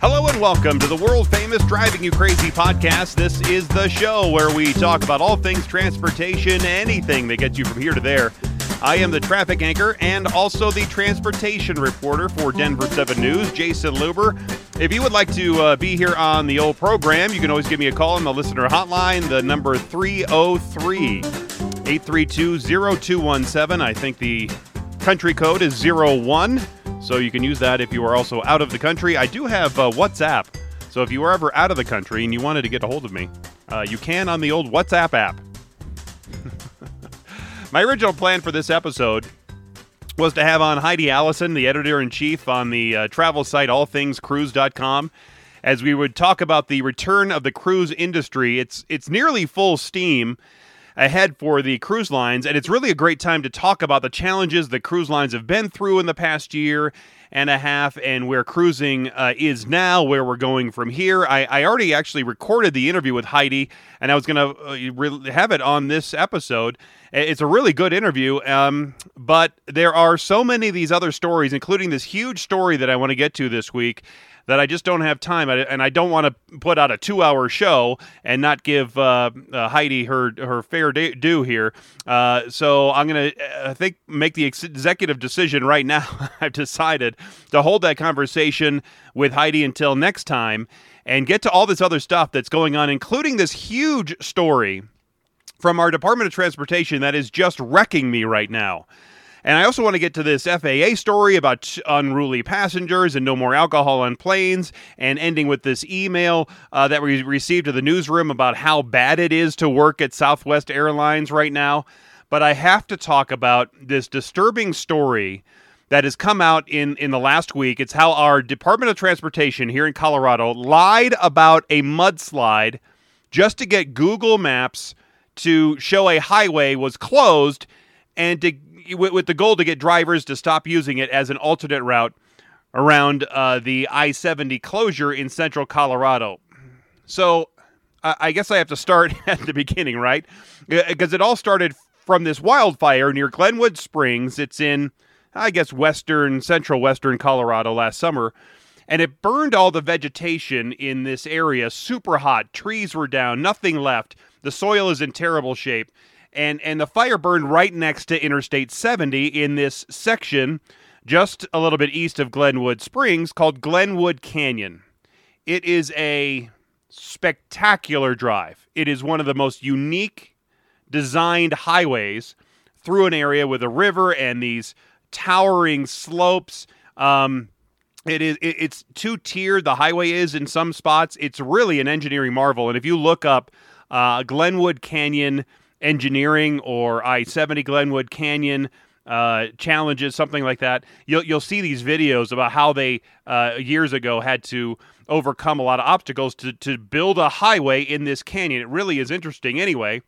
Hello and welcome to the world famous Driving You Crazy podcast. This is the show where we talk about all things transportation, anything that gets you from here to there. I am the traffic anchor and also the transportation reporter for Denver 7 News, Jayson Luber. If you would like to uh, be here on the old program, you can always give me a call on the listener hotline, the number 303 832 0217. I think the country code is 01. So you can use that if you are also out of the country. I do have uh, WhatsApp. So if you were ever out of the country and you wanted to get a hold of me, uh, you can on the old WhatsApp app. My original plan for this episode was to have on Heidi Allison, the editor in chief on the uh, travel site allthingscruise.com, as we would talk about the return of the cruise industry. It's it's nearly full steam ahead for the cruise lines, and it's really a great time to talk about the challenges the cruise lines have been through in the past year and a half and where cruising uh, is now, where we're going from here. I, I, already actually recorded the interview with Heidi, and I was going to uh, have it on this episode. It's a really good interview, um, but there are so many of these other stories, including this huge story that I want to get to this week that I just don't have time, and I don't want to put out a two-hour show and not give uh, uh, Heidi her her fair due here. Uh, so I'm gonna, I think, make the executive decision right now. I've decided to hold that conversation with Heidi until next time, and get to all this other stuff that's going on, including this huge story from our Department of Transportation that is just wrecking me right now. And I also want to get to this FAA story about unruly passengers and no more alcohol on planes, and ending with this email uh, that we received to the newsroom about how bad it is to work at Southwest Airlines right now. But I have to talk about this disturbing story that has come out in, in the last week. It's how our Department of Transportation here in Colorado lied about a mudslide just to get Google Maps to show a highway was closed and to with, with, the goal to get drivers to stop using it as an alternate route around uh, the I 70 closure in central Colorado. So uh, I guess I have to start at the beginning, right? Because it all started from this wildfire near Glenwood Springs. It's in, I guess, western, central western Colorado last summer. And it burned all the vegetation in this area super hot. Trees were down, nothing left. The soil is in terrible shape and and the fire burned right next to Interstate 70 in this section just a little bit east of Glenwood Springs called Glenwood Canyon. It is a spectacular drive. It is one of the most unique designed highways through an area with a river and these towering slopes. Um, it is it, it's two tiered. The highway is in some spots. It's really an engineering marvel. And if you look up uh, Glenwood Canyon engineering or I 70 Glenwood Canyon uh, challenges, something like that. You'll, you'll see these videos about how they uh, years ago had to overcome a lot of obstacles to, to build a highway in this canyon. It really is interesting. Anyway,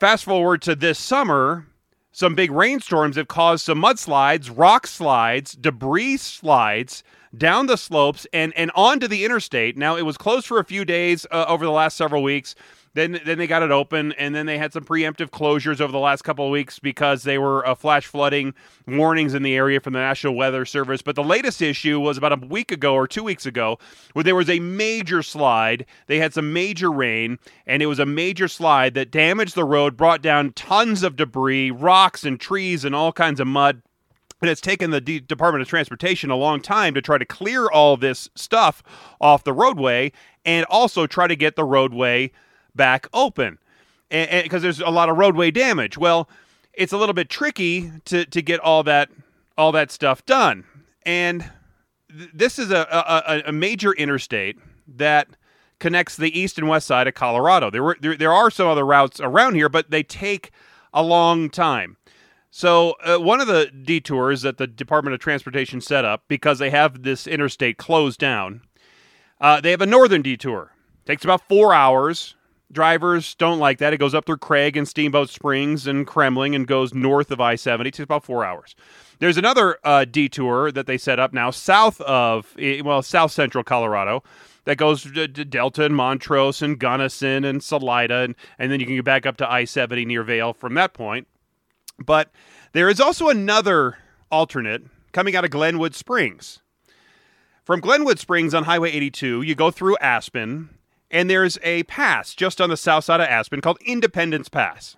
fast forward to this summer. Some big rainstorms have caused some mudslides, rock slides, debris slides down the slopes and, and onto the interstate. Now, it was closed for a few days uh, over the last several weeks. Then then they got it open, and then they had some preemptive closures over the last couple of weeks because they were uh, flash flooding warnings in the area from the National Weather Service. But the latest issue was about a week ago or two weeks ago, where there was a major slide. They had some major rain, and it was a major slide that damaged the road, brought down tons of debris, rocks and trees, and all kinds of mud. And it's taken the D- Department of Transportation a long time to try to clear all this stuff off the roadway and also try to get the roadway back open because there's a lot of roadway damage. Well, it's a little bit tricky to, to get all that all that stuff done. And th- this is a, a, a, major interstate that connects the east and west side of Colorado. There, were, there, there are some other routes around here, but they take a long time. So, uh, one of the detours that the Department of Transportation set up because they have this interstate closed down, uh, they have a northern detour. Takes about four hours Drivers don't like that. It goes up through Craig and Steamboat Springs and Kremmling and goes north of I 70. It takes about four hours. There's another uh, detour that they set up now south of, eh, well, south central Colorado that goes to Delta and Montrose and Gunnison and Salida, and, and then you can get back up to I 70 near Vail from that point. But there is also another alternate coming out of Glenwood Springs From Glenwood Springs on Highway 82, you go through Aspen, and there's a pass just on the south side of Aspen called Independence Pass.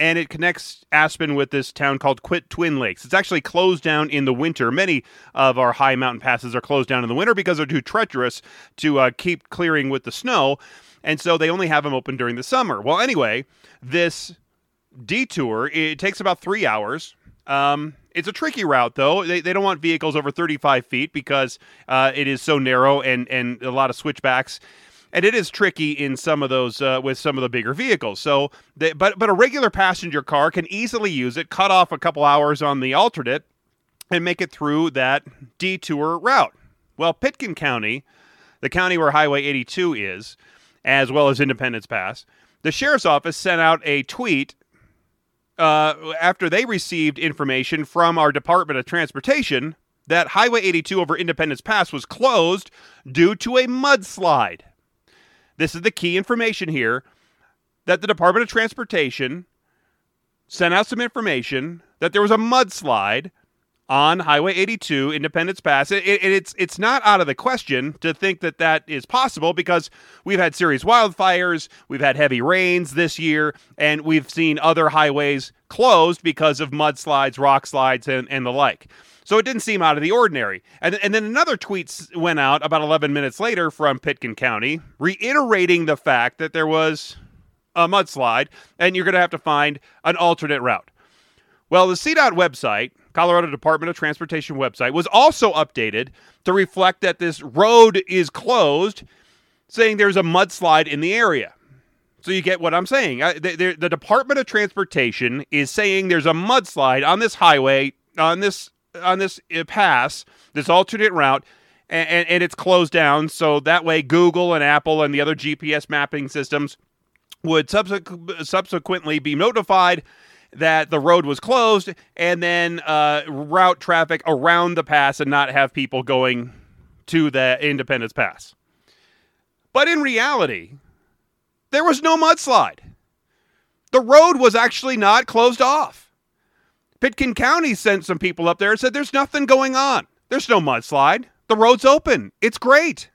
And it connects Aspen with this town called Quit Twin Lakes. It's actually closed down in the winter. Many of our high mountain passes are closed down in the winter because they're too treacherous to uh, keep clearing with the snow. And so they only have them open during the summer. Well, anyway, this detour, it takes about three hours. Um, it's a tricky route, though. They, they don't want vehicles over 35 feet because uh, it is so narrow and, and a lot of switchbacks and it is tricky in some of those uh, with some of the bigger vehicles. So, they, but but a regular passenger car can easily use it, cut off a couple hours on the alternate, and make it through that detour route. Well, Pitkin County, the county where Highway 82 is, as well as Independence Pass, the sheriff's office sent out a tweet uh, after they received information from our Department of Transportation that Highway 82 over Independence Pass was closed due to a mudslide. This is the key information here that the Department of Transportation sent out some information that there was a mudslide on Highway 82, Independence Pass. It, it, it's it's not out of the question to think that that is possible because we've had serious wildfires, we've had heavy rains this year, and we've seen other highways closed because of mudslides, rock slides, and, and the like. So it didn't seem out of the ordinary. And, and then another tweet went out about 11 minutes later from Pitkin County, reiterating the fact that there was a mudslide and you're going to have to find an alternate route. Well, the CDOT website, Colorado Department of Transportation website, was also updated to reflect that this road is closed, saying there's a mudslide in the area. So you get what I'm saying. the, the, Department of Transportation is saying there's a mudslide on this highway, on this on this uh, pass, this alternate route, and, and, and it's closed down. So that way, Google and Apple and the other GPS mapping systems would subsequ- subsequently be notified that the road was closed and then uh, route traffic around the pass and not have people going to the Independence Pass. But in reality, there was no mudslide. The road was actually not closed off. Pitkin County sent some people up there and said there's nothing going on. There's no mudslide. The road's open. It's great.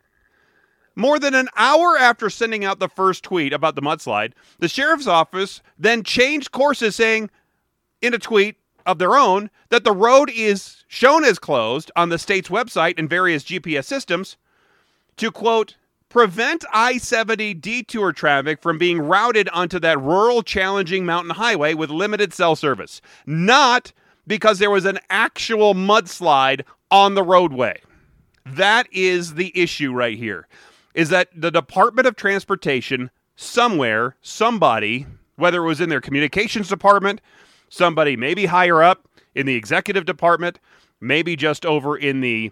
More than an hour after sending out the first tweet about the mudslide, the sheriff's office then changed courses, saying in a tweet of their own that the road is shown as closed on the state's website and various GPS systems to quote, prevent I 70 detour traffic from being routed onto that rural, challenging mountain highway with limited cell service, not because there was an actual mudslide on the roadway. That is the issue right here. Is that the Department of Transportation, somewhere, somebody, whether it was in their communications department, somebody maybe higher up in the executive department, maybe just over in the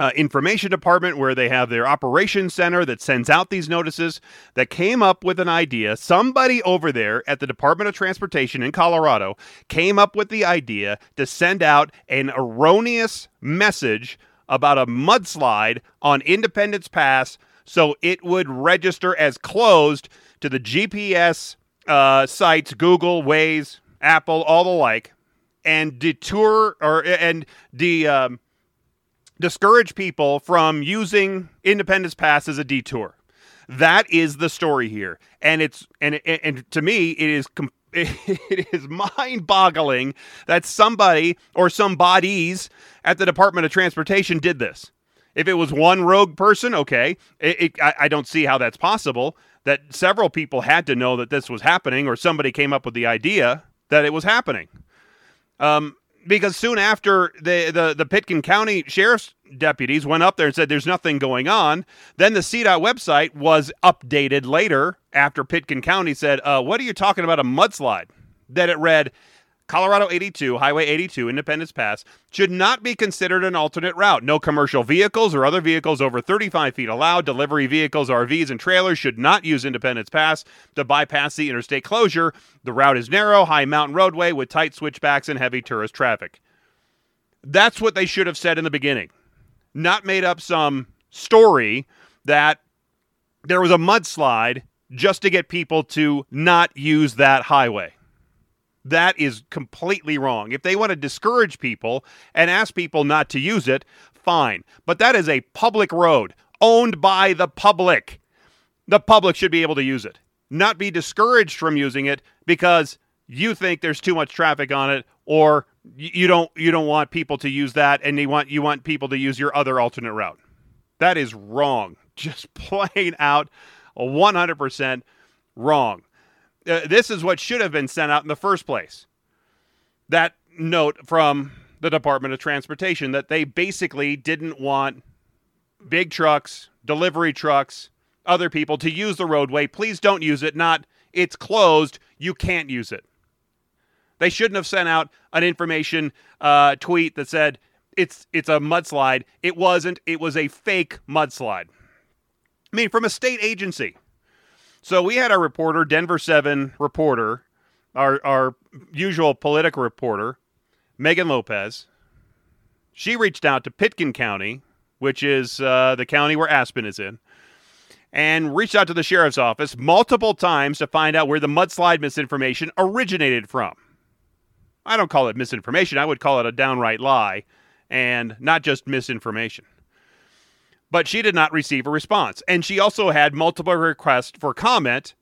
uh, information department where they have their operations center that sends out these notices that came up with an idea. Somebody over there at the department of transportation in colorado came up with the idea to send out an erroneous message about a mudslide on independence pass so it would register as closed to the gps uh, sites google waze apple all the like and detour or and the um, discourage people from using Independence Pass as a detour. That is the story here, and it's and and to me it is. it is mind-boggling that somebody or some bodies at the Department of Transportation did this. If it was one rogue person, okay, it, it, I, I don't see how that's possible. That several people had to know that this was happening, or somebody came up with the idea that it was happening. Um, because soon after the, the, the Pitkin County Sheriff's deputies went up there and said there's nothing going on, then the CDOT website was updated later after Pitkin County said, uh, What are you talking about? A mudslide? That it read, Colorado 82, Highway 82, Independence Pass, should not be considered an alternate route. No commercial vehicles or other vehicles over 35 feet allowed. Delivery vehicles, RVs, and trailers should not use Independence Pass to bypass the interstate closure. The route is narrow, high mountain roadway with tight switchbacks and heavy tourist traffic. That's what they should have said in the beginning, not made up some story that there was a mudslide just to get people to not use that highway. That is completely wrong. If they want to discourage people and ask people not to use it, fine. But that is a public road owned by the public. The public should be able to use it, not be discouraged from using it because you think there's too much traffic on it or you don't you don't want people to use that and you want you want people to use your other alternate route. That is wrong. Just plain out 100% wrong. Uh, this is what should have been sent out in the first place. That note from the Department of Transportation that they basically didn't want big trucks, delivery trucks, other people to use the roadway. Please don't use it. Not, it's closed. You can't use it. They shouldn't have sent out an information uh, tweet that said it's it's a mudslide. It wasn't. It was a fake mudslide. I mean, from a state agency. So we had our reporter, Denver Seven reporter, our our usual political reporter, Meghan Lopez. She reached out to Pitkin County, which is uh, the county where Aspen is in, and reached out to the sheriff's office multiple times to find out where the mudslide misinformation originated from. I don't call it misinformation, I would call it a downright lie, and not just misinformation. But she did not receive a response. And she also had multiple requests for comment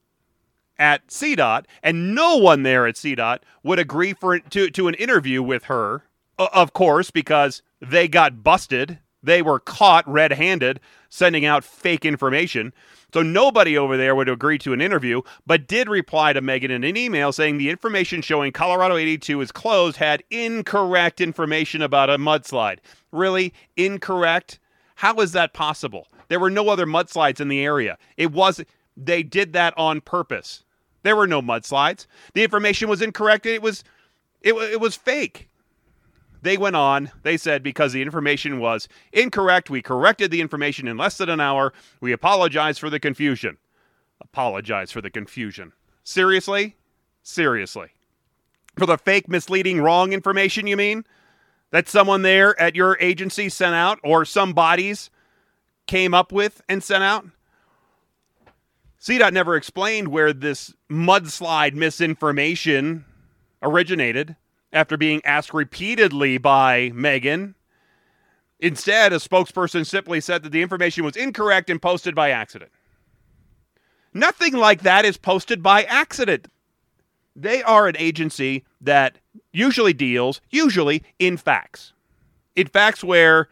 at CDOT, and no one there at CDOT would agree for to, to an interview with her, of course, because they got busted. They were caught red handed sending out fake information. So nobody over there would agree to an interview, but did reply to Meghan in an email saying the information showing Colorado 82 is closed had incorrect information about a mudslide. Really? Incorrect? How is that possible? There were no other mudslides in the area. It was they did that on purpose. There were no mudslides. The information was incorrect. It was it, it was fake. They went on. They said because the information was incorrect, we corrected the information in less than an hour. We apologize for the confusion. Apologize for the confusion. Seriously? Seriously. For the fake, misleading, wrong information, you mean? That someone there at your agency sent out or some bodies came up with and sent out? CDOT never explained where this mudslide misinformation originated after being asked repeatedly by Meghan. Instead, a spokesperson simply said that the information was incorrect and posted by accident. Nothing like that is posted by accident. They are an agency that usually deals, usually, in facts. In facts where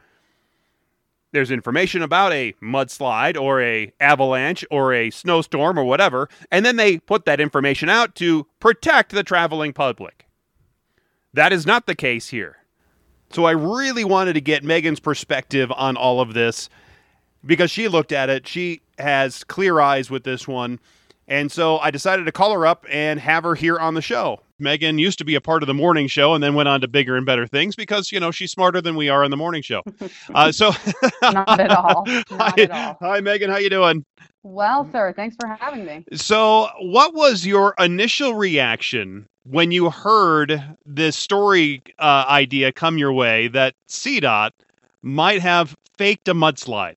there's information about a mudslide or a avalanche or a snowstorm or whatever, and then they put that information out to protect the traveling public. That is not the case here. So I really wanted to get Meghan's perspective on all of this because she looked at it. She has clear eyes with this one. And so I decided to call her up and have her here on the show. Meghan used to be a part of the morning show and then went on to bigger and better things because, you know, she's smarter than we are on the morning show. Uh, so not at all. Not hi, at all. Hi, Meghan. How you doing? Well, sir, thanks for having me. So what was your initial reaction when you heard this story uh, idea come your way that CDOT might have faked a mudslide?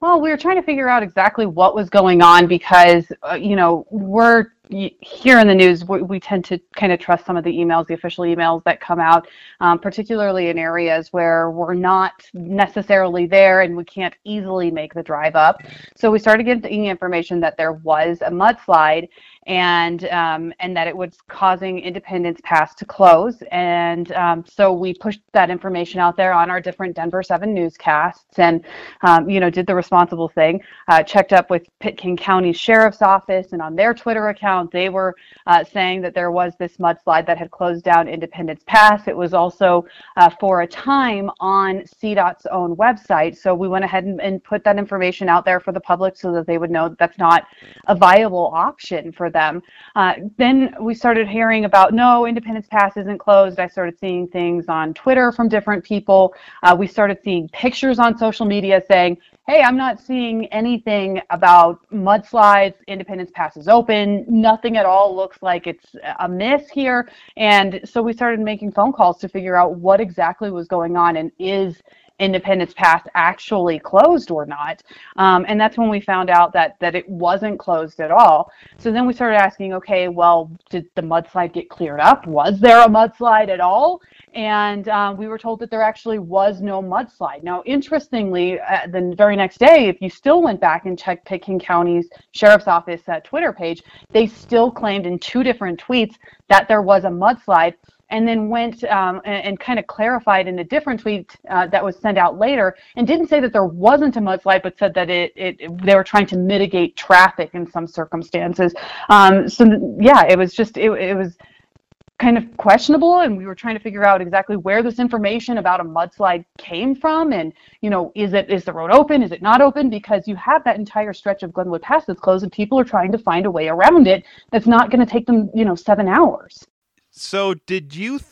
Well, we were trying to figure out exactly what was going on because, uh, you know, we're here in the news, we, we, tend to kind of trust some of the emails, the official emails that come out, um, particularly in areas where we're not necessarily there and we can't easily make the drive up. So we started getting information that there was a mudslide and um, and that it was causing Independence Pass to close. And um, so we pushed that information out there on our different Denver Seven newscasts, and um, you know did the responsible thing. Uh, checked up with Pitkin County Sheriff's Office, and on their Twitter account, they were uh, saying that there was this mudslide that had closed down Independence Pass. It was also uh, for a time on CDOT's own website. So we went ahead and, and put that information out there for the public so that they would know that that's not a viable option for them. Uh, then we started hearing about no, Independence Pass isn't closed. I started seeing things on Twitter from different people. Uh, we started seeing pictures on social media saying, hey, I'm not seeing anything about mudslides. Independence Pass is open. Nothing at all looks like it's a miss here. And so we started making phone calls to figure out what exactly was going on and is Independence Pass actually closed or not. Um, and that's when we found out that that it wasn't closed at all. So then we started asking, okay, well, did the mudslide get cleared up? Was there a mudslide at all? And um, we were told that there actually was no mudslide. Now, interestingly, uh, the very next day, if you still went back and checked Pitkin County's Sheriff's Office uh, Twitter page, they still claimed in two different tweets that there was a mudslide and then went um, and, and, kind of clarified in a different tweet uh, that was sent out later and didn't say that there wasn't a mudslide but said that it, it, it they were trying to mitigate traffic in some circumstances. Um, so yeah it was just it, it was kind of questionable and we were trying to figure out exactly where this information about a mudslide came from and you know is it is the road open? Is it not open? Because you have that entire stretch of glenwood pass that's closed and people are trying to find a way around it that's not going to take them you know seven hours so, did you th-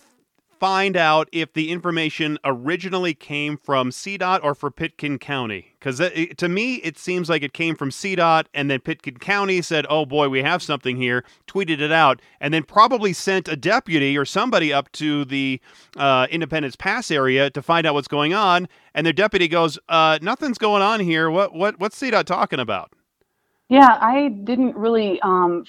find out if the information originally came from CDOT or for Pitkin County? Because to me, it seems like it came from CDOT, and then Pitkin County said, "Oh boy, we have something here," tweeted it out, and then probably sent a deputy or somebody up to the uh, Independence Pass area to find out what's going on. And their deputy goes, uh, "Nothing's going on here. What what what's CDOT talking about?" Yeah, I didn't really um,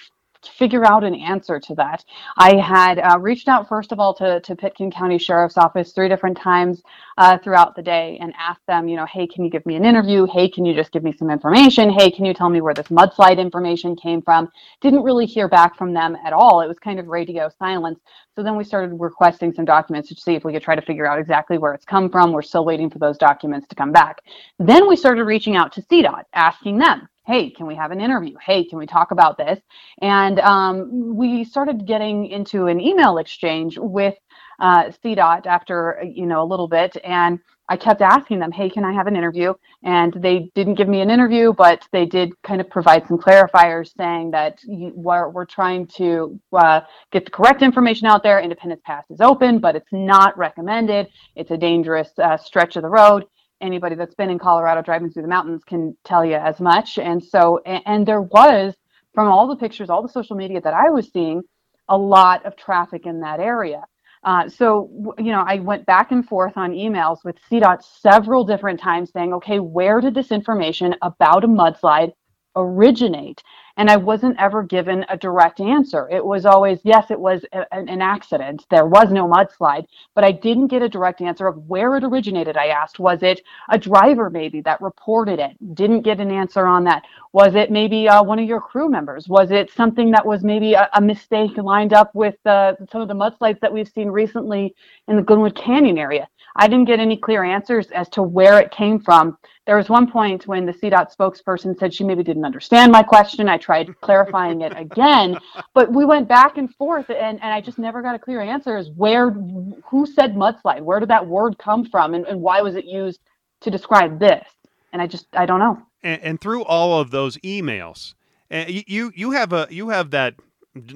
figure out an answer to that. I had uh, reached out first of all to, to Pitkin County Sheriff's Office three different times uh, throughout the day and asked them, you know, hey, can you give me an interview? Hey, can you just give me some information? Hey, can you tell me where this mudslide information came from? Didn't really hear back from them at all. It was kind of radio silence. So then we started requesting some documents to see if we could try to figure out exactly where it's come from. We're still waiting for those documents to come back. Then we started reaching out to CDOT, asking them, hey, can we have an interview? Hey, can we talk about this? And um, we started getting into an email exchange with uh, CDOT after you know a little bit, and I kept asking them, hey, can I have an interview? And they didn't give me an interview, but they did kind of provide some clarifiers saying that you, we're, we're trying to uh, get the correct information out there. Independence Pass is open, but it's not recommended. It's a dangerous uh, stretch of the road anybody that's been in Colorado driving through the mountains can tell you as much. And so, and, and there was, from all the pictures, all the social media that I was seeing, a lot of traffic in that area. Uh, so, you know, I went back and forth on emails with CDOT several different times saying, okay, where did this information about a mudslide originate? and I wasn't ever given a direct answer. It was always, yes, it was a, an accident. There was no mudslide, but I didn't get a direct answer of where it originated. I asked, was it a driver maybe that reported it? Didn't get an answer on that. Was it maybe uh, one of your crew members? Was it something that was maybe a, a mistake lined up with uh, some of the mudslides that we've seen recently in the Glenwood Canyon area? I didn't get any clear answers as to where it came from. There was one point when the CDOT spokesperson said she maybe didn't understand my question. I tried clarifying it again, but we went back and forth, and, and I just never got a clear answer as where, who said mudslide? Where did that word come from, and, and why was it used to describe this? And I just, I don't know. And, and through all of those emails, uh, you you have a you have that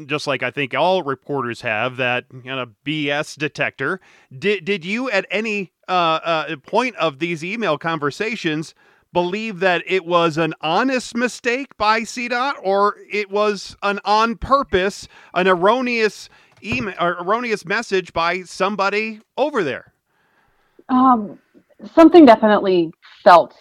just like I think all reporters have that kind of BS detector. Did did you at any uh, uh, point of these email conversations believe that it was an honest mistake by CDOT or it was an on purpose, an erroneous email or erroneous message by somebody over there? Um, something definitely felt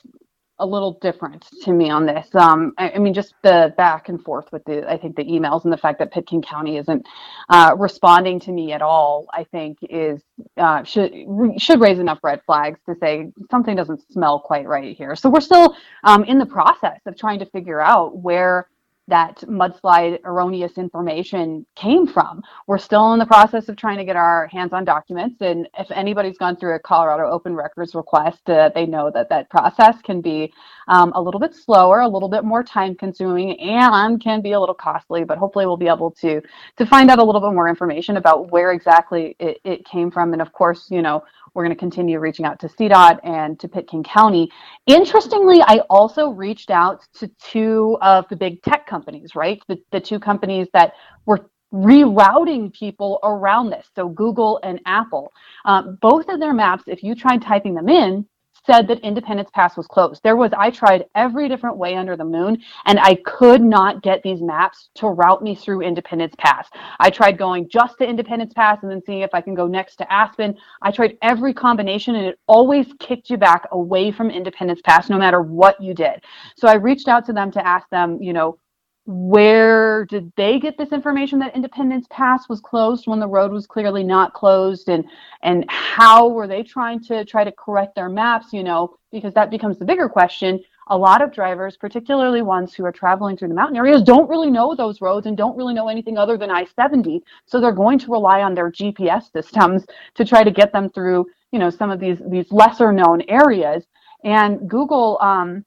a little different to me on this. Um, I, I, mean, just the back and forth with the, I think the emails and the fact that Pitkin County isn't uh, responding to me at all, I think is uh, should should raise enough red flags to say something doesn't smell quite right here. So we're still um, in the process of trying to figure out where that mudslide erroneous information came from. We're still in the process of trying to get our hands on documents. And if anybody's gone through a Colorado Open Records request, uh, they know that that process can be um, a little bit slower, a little bit more time consuming, and can be a little costly. But hopefully, we'll be able to to find out a little bit more information about where exactly it, it came from. And of course, you know, we're going to continue reaching out to CDOT and to Pitkin County. Interestingly, I also reached out to two of the big tech companies, right? The, the two companies that were rerouting people around this. So Google and Apple. Um, both of their maps, if you tried typing them in, said that Independence Pass was closed. There was, I tried every different way under the moon, and I could not get these maps to route me through Independence Pass. I tried going just to Independence Pass and then seeing if I can go next to Aspen. I tried every combination, and it always kicked you back away from Independence Pass, no matter what you did. So I reached out to them to ask them, you know, where did they get this information that Independence Pass was closed when the road was clearly not closed? And and how were they trying to try to correct their maps you know? Because that becomes the bigger question. A lot of drivers particularly ones who are traveling through the mountain areas don't really know those roads and don't really know anything other than I-70 so they're going to rely on their GPS systems to try to get them through you know some of these these lesser known areas. And Google um,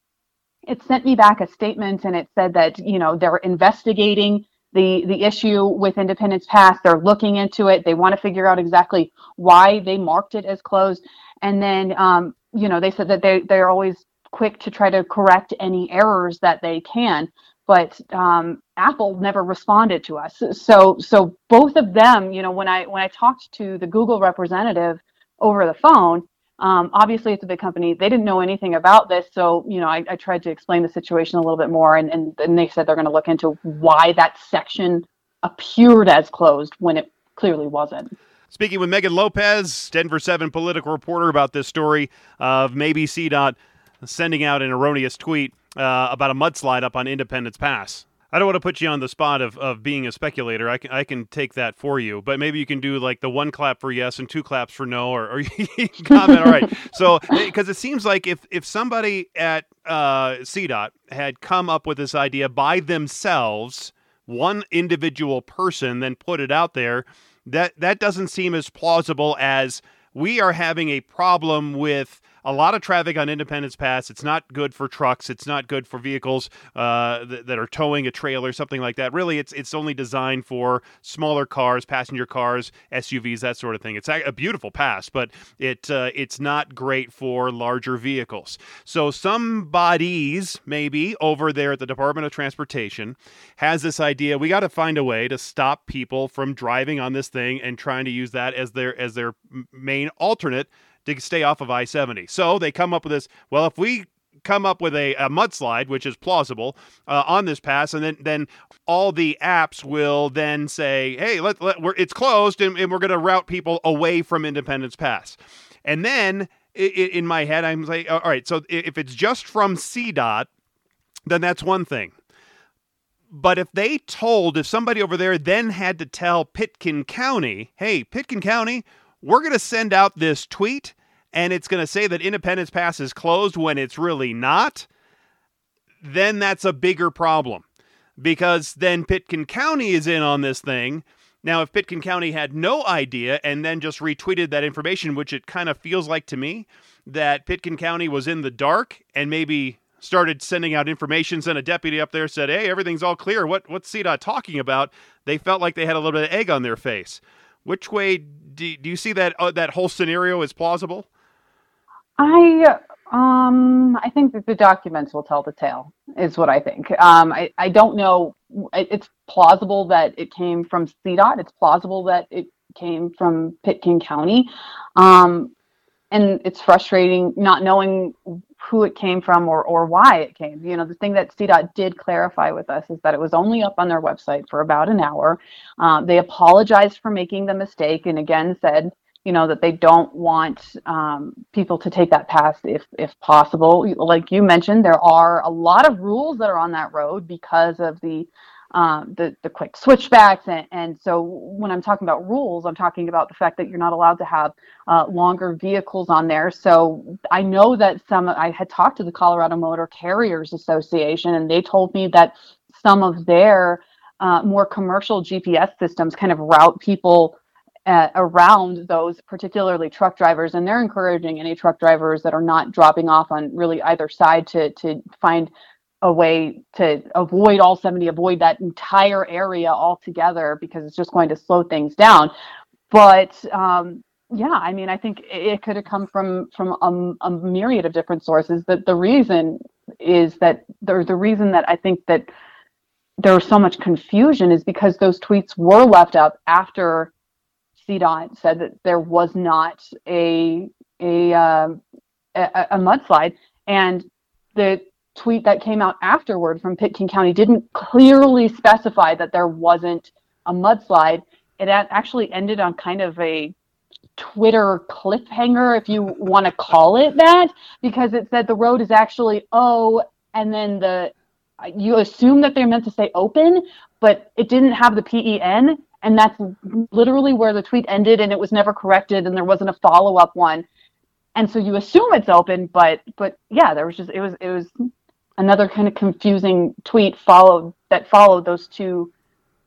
it sent me back a statement and it said that you know they're investigating the the issue with Independence Pass. They're looking into it. They want to figure out exactly why they marked it as closed. And then um, you know they said that they they're always quick to try to correct any errors that they can. But um, Apple never responded to us. So so both of them, you know, when I when I talked to the Google representative over the phone, um, obviously, it's a big company. They didn't know anything about this, so you know, I, I tried to explain the situation a little bit more, and and, and they said they're going to look into why that section appeared as closed when it clearly wasn't. Speaking with Meghan Lopez, Denver 7 political reporter, about this story of maybe CDOT sending out an erroneous tweet uh, about a mudslide up on Independence Pass. I don't want to put you on the spot of, of being a speculator. I can I can take that for you, but maybe you can do like the one clap for yes and two claps for no, or, or comment. All right. So because it seems like if if somebody at uh, CDOT had come up with this idea by themselves, one individual person, then put it out there, that that doesn't seem as plausible as we are having a problem with a lot of traffic on Independence Pass. It's not good for trucks. It's not good for vehicles uh, that, that, are towing a trailer, something like that. Really, it's it's only designed for smaller cars, passenger cars, SUVs, that sort of thing. It's a beautiful pass, but it uh, it's not great for larger vehicles. So somebody's maybe over there at the Department of Transportation has this idea. We got to find a way to stop people from driving on this thing and trying to use that as their as their main alternate to stay off of I 70. So they come up with this well, if we come up with a, a mudslide, which is plausible, uh, on this pass, and then then all the apps will then say, "Hey, let, let it's closed, and, and we're going to route people away from Independence Pass." And then in my head, I'm like, "All right, so if it's just from CDOT, then that's one thing." But if they told, if somebody over there then had to tell Pitkin County, "Hey, Pitkin County, we're going to send out this tweet and it's going to say that Independence Pass is closed when it's really not, then that's a bigger problem because then Pitkin County is in on this thing. Now, if Pitkin County had no idea and then just retweeted that information, which it kind of feels like to me that Pitkin County was in the dark and maybe started sending out information, sent a deputy up there, said, "Hey, everything's all clear. What what's CDOT talking about?" They felt like they had a little bit of egg on their face. Which way do, do you see that uh, that whole scenario is plausible? I um I think that the documents will tell the tale is what I think. Um I, I don't know it's plausible that it came from CDOT. It's plausible that it came from Pitkin County. Um and it's frustrating not knowing who it came from or, or why it came. You know, the thing that CDOT did clarify with us is that it was only up on their website for about an hour. Um, they apologized for making the mistake and again said, you know, that they don't want um, people to take that path if, if possible. Like you mentioned, there are a lot of rules that are on that road because of the um, the, the quick switchbacks. And, and so when I'm talking about rules, I'm talking about the fact that you're not allowed to have uh, longer vehicles on there. So I know that some, I had talked to the Colorado Motor Carriers Association, and they told me that some of their uh, more commercial GPS systems kind of route people uh, around those, particularly truck drivers, and they're encouraging any truck drivers that are not dropping off on really either side to to find a way to avoid all 70, avoid that entire area altogether because it's just going to slow things down. But um, yeah, I mean, I think it could have come from from a, a myriad of different sources. That the reason is that the the reason that I think that there was so much confusion is because those tweets were left up after CDOT said that there was not a a uh, a, a mudslide. And the tweet that came out afterward from Pitkin County didn't clearly specify that there wasn't a mudslide. It actually ended on kind of a Twitter cliffhanger, if you want to call it that, because it said the road is actually oh, and then the you assume that they're meant to say open, but it didn't have the PEN, and that's literally where the tweet ended, and it was never corrected, and there wasn't a follow up one, and so you assume it's open, but but yeah, there was just it was it was another kind of confusing tweet followed that followed those two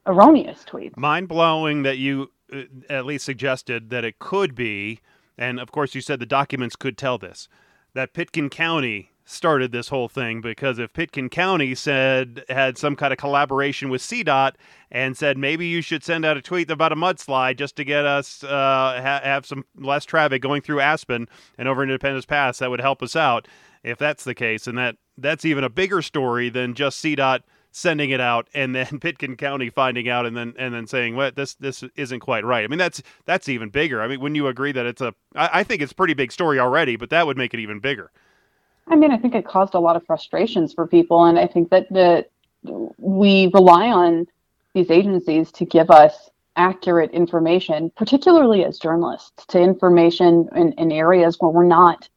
erroneous tweets. Mind blowing that you uh, at least suggested that it could be, and of course you said the documents could tell this, that Pitkin County started this whole thing because if Pitkin County said had some kind of collaboration with CDOT and said maybe you should send out a tweet about a mudslide just to get us uh, ha- have some less traffic going through Aspen and over Independence Pass, that would help us out. If that's the case, and that that's even a bigger story than just CDOT sending it out and then Pitkin County finding out and then and then saying, "Well, this this isn't quite right." I mean, that's that's even bigger. I mean, when you agree that it's a, I, I think it's a pretty big story already, but that would make it even bigger. I mean, I think it caused a lot of frustrations for people, and I think that the we rely on these agencies to give us accurate information, particularly as journalists, to information in, in areas where we're not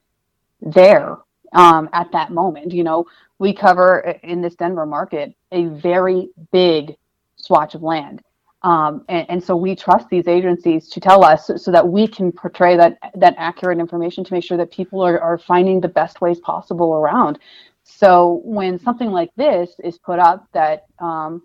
there um, at that moment. You know, we cover in this Denver market a very big swatch of land. Um, and, and, so we trust these agencies to tell us so, so, that we can portray that that accurate information to make sure that people are, are finding the best ways possible around. So when something like this is put up that um,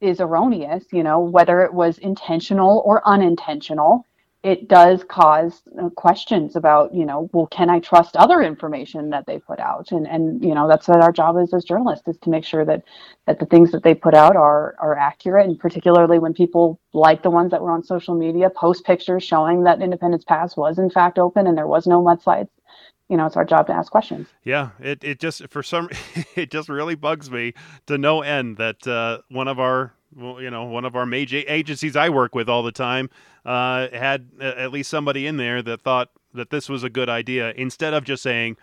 is erroneous, you know, whether it was intentional or unintentional, it does cause uh, questions about you know well can i trust other information that they put out and and you know that's what our job is as journalists is to make sure that that the things that they put out are are accurate and particularly when people like the ones that were on social media post pictures showing that independence pass was in fact open and there was no mudslides you know, it's our job to ask questions. Yeah, it, it just for some it just really bugs me to no end that uh, one of our well, you know, one of our major agencies I work with all the time uh, had at least somebody in there that thought that this was a good idea instead of just saying,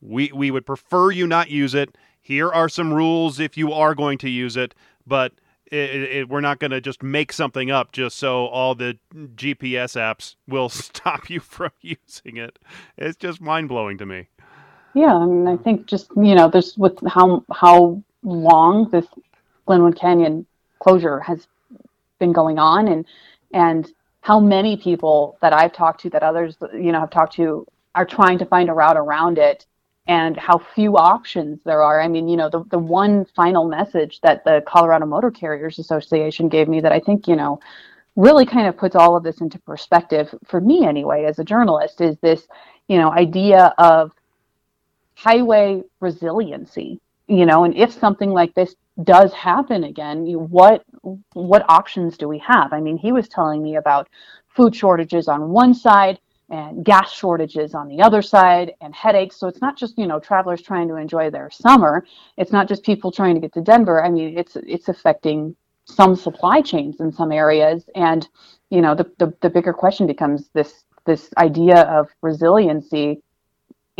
we, we would prefer you not use it. Here are some rules if you are going to use it, but it, it, we're not going to just make something up just so all the GPS apps will stop you from using it. It's just mind blowing to me. Yeah, I mean, I think just you know, there's with how how long this Glenwood Canyon closure has been going on and and how many people that I've talked to that others you know have talked to are trying to find a route around it and how few options there are. I mean, you know, the, the one final message that the Colorado Motor Carriers Association gave me that I think, you know, really kind of puts all of this into perspective for me anyway as a journalist is this, you know, idea of highway resiliency, you know, and if something like this does happen again, what what options do we have? I mean, he was telling me about food shortages on one side and gas shortages on the other side and headaches. So it's not just, you know, travelers trying to enjoy their summer. It's not just people trying to get to Denver. I mean, it's it's affecting some supply chains in some areas. And, you know, the, the, the bigger question becomes this this idea of resiliency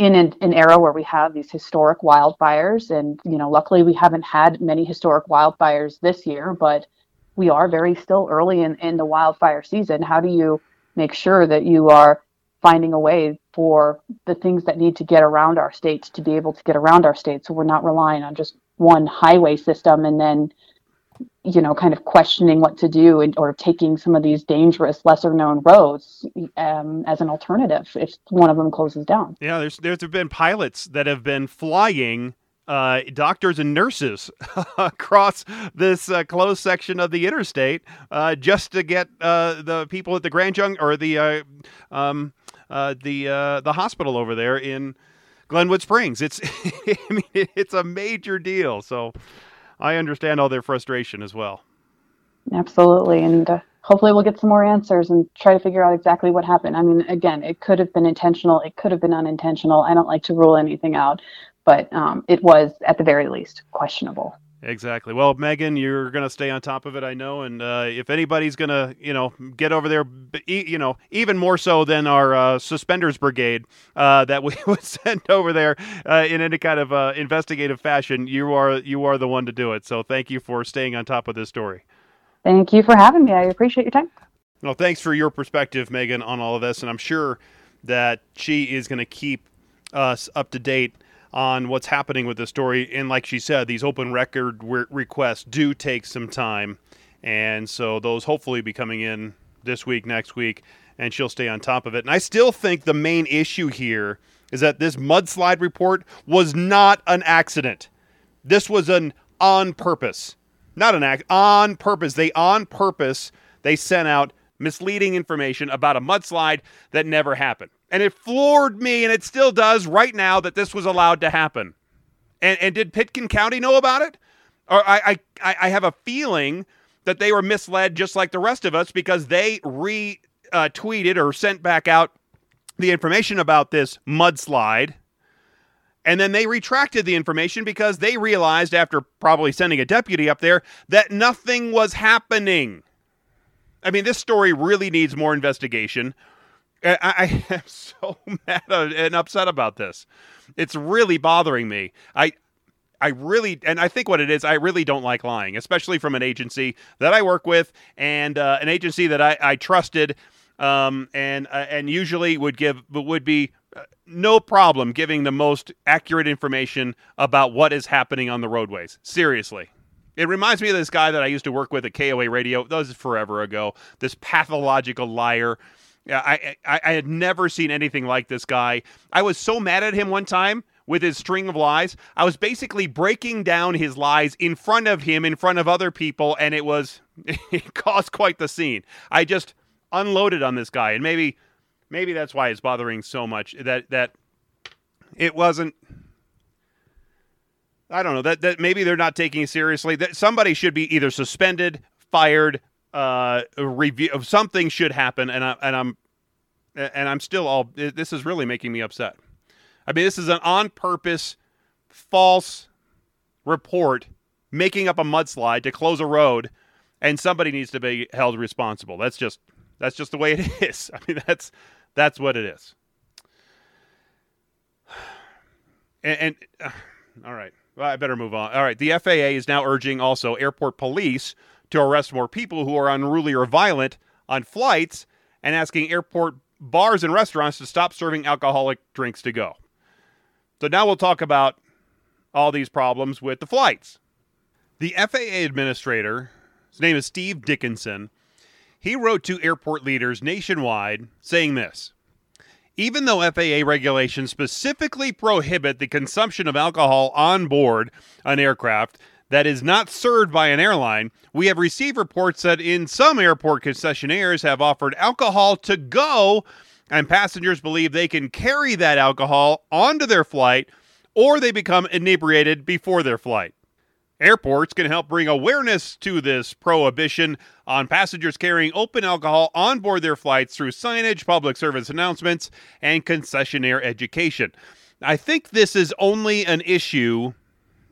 in an, an, era where we have these historic wildfires and you know luckily we haven't had many historic wildfires this year but we are very still early in, in the wildfire season. How do you make sure that you are finding a way for the things that need to get around our states to be able to get around our states? So we're not relying on just one highway system and then you know, kind of questioning what to do and, or taking some of these dangerous, lesser known roads um, as an alternative if one of them closes down. Yeah, there's there's been pilots that have been flying uh, doctors and nurses across this uh, closed section of the interstate uh, just to get uh, the people at the Grand Jung or the uh, um, uh, the the hospital over there in Glenwood Springs. It's I mean it's a major deal. So I understand all their frustration as well. Absolutely, and uh, hopefully we'll get some more answers and try to figure out exactly what happened. I mean, again, it could have been intentional, it could have been unintentional. I don't like to rule anything out, but um, it was at the very least questionable. Exactly. Well, Meghan, you're going to stay on top of it, I know. And uh, if anybody's going to, you know, get over there, you know, even more so than our uh, suspenders brigade uh, that we would send over there uh, in any kind of uh, investigative fashion, you are you are the one to do it. So thank you for staying on top of this story. Thank you for having me. I appreciate your time. Well, thanks for your perspective, Meghan, on all of this, and I'm sure that she is going to keep us up to date on what's happening with the story. And like she said, these open record re- requests do take some time. And so those hopefully be coming in this week, next week, and she'll stay on top of it. And I still think the main issue here is that this mudslide report was not an accident. This was an on purpose. Not an act, on purpose. They on purpose they sent out misleading information about a mudslide that never happened. And it floored me, and it still does right now, that this was allowed to happen. And, and did Pitkin County know about it? Or I, I, I have a feeling that they were misled just like the rest of us because they retweeted uh, or sent back out the information about this mudslide. And then they retracted the information because they realized, after probably sending a deputy up there, that nothing was happening. I mean, this story really needs more investigation. I, I am so mad and upset about this. It's really bothering me. I I really, and I think what it is, I really don't like lying, especially from an agency that I work with and uh, an agency that I, I trusted, um, and uh, and usually would give would be uh, no problem giving the most accurate information about what is happening on the roadways. Seriously. It reminds me of this guy that I used to work with at KOA Radio. That was forever ago. This pathological liar I, I, I had never seen anything like this guy. I was so mad at him one time with his string of lies. I was basically breaking down his lies in front of him, in front of other people, and it was it caused quite the scene. I just unloaded on this guy, and maybe maybe that's why it's bothering so much that that it wasn't. I don't know that that maybe they're not taking it seriously. That somebody should be either suspended, fired, uh, review of something should happen, and I and I'm and I'm still all. This is really making me upset. I mean, this is an on purpose false report making up a mudslide to close a road, and somebody needs to be held responsible. That's just that's just the way it is. I mean, that's that's what it is. And, and uh, all right, well, I better move on. All right, the FAA is now urging also airport police to arrest more people who are unruly or violent on flights and asking airport bars and restaurants to stop serving alcoholic drinks to go. So now we'll talk about all these problems with the flights. The FAA administrator, his name is Steve Dickinson, he wrote to airport leaders nationwide saying this Even though FAA regulations specifically prohibit the consumption of alcohol on board an aircraft, that is not served by an airline, we have received reports that in some airport concessionaires have offered alcohol to go, and passengers believe they can carry that alcohol onto their flight or they become inebriated before their flight. Airports can help bring awareness to this prohibition on passengers carrying open alcohol on board their flights through signage, public service announcements, and concessionaire education. I think this is only an issue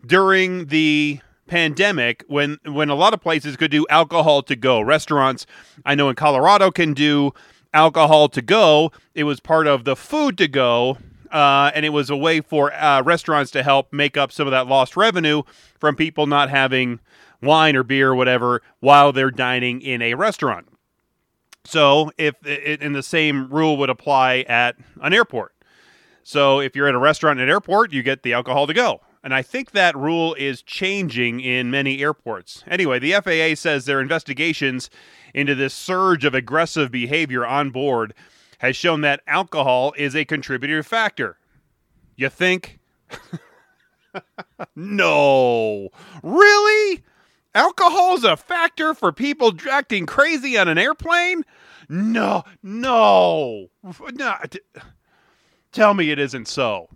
during the pandemic when when a lot of places could do alcohol to go. Restaurants, I know in Colorado can do alcohol to go. It was part of the food to go. Uh, and it was a way for uh, restaurants to help make up some of that lost revenue from people not having wine or beer or whatever while they're dining in a restaurant. So, if and the same rule would apply at an airport. So, if you're at a restaurant at an airport, you get the alcohol to go. And I think that rule is changing in many airports. Anyway, the FAA says their investigations into this surge of aggressive behavior on board has shown that alcohol is a contributing factor. You think? no. Really? Alcohol is a factor for people acting crazy on an airplane? No, no. no. Tell me it isn't so.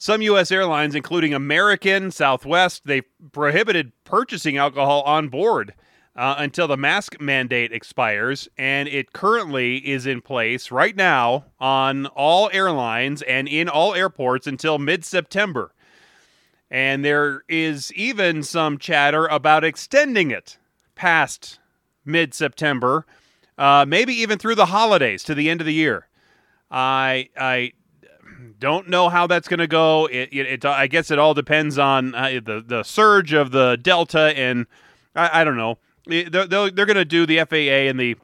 Some U.S. airlines, including American, Southwest, they prohibited purchasing alcohol on board uh, until the mask mandate expires, and it currently is in place right now on all airlines and in all airports until mid September. And there is even some chatter about extending it past mid September, uh, maybe even through the holidays to the end of the year. I I don't know how that's going to go. It, it, it, I guess it all depends on uh, the the surge of the Delta, and I, I don't know. They're, they're, they're going to do the FAA and the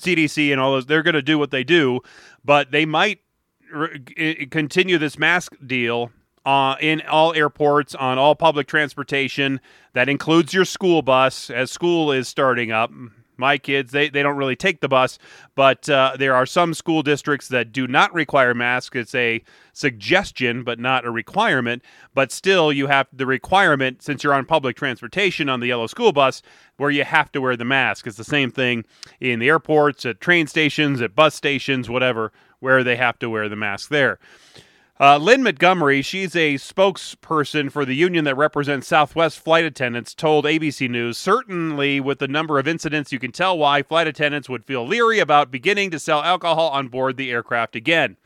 CDC and all those. They're going to do what they do, but they might re- continue this mask deal uh, in all airports, on all public transportation. That includes your school bus as school is starting up. My kids, they, they don't really take the bus, but uh, there are some school districts that do not require masks. It's a suggestion, but not a requirement. But still, you have the requirement since you're on public transportation on the yellow school bus where you have to wear the mask. It's the same thing in the airports, at train stations, at bus stations, whatever, where they have to wear the mask there. Uh, Lynn Montgomery, she's a spokesperson for the union that represents Southwest flight attendants, told ABC News certainly with the number of incidents, you can tell why flight attendants would feel leery about beginning to sell alcohol on board the aircraft again.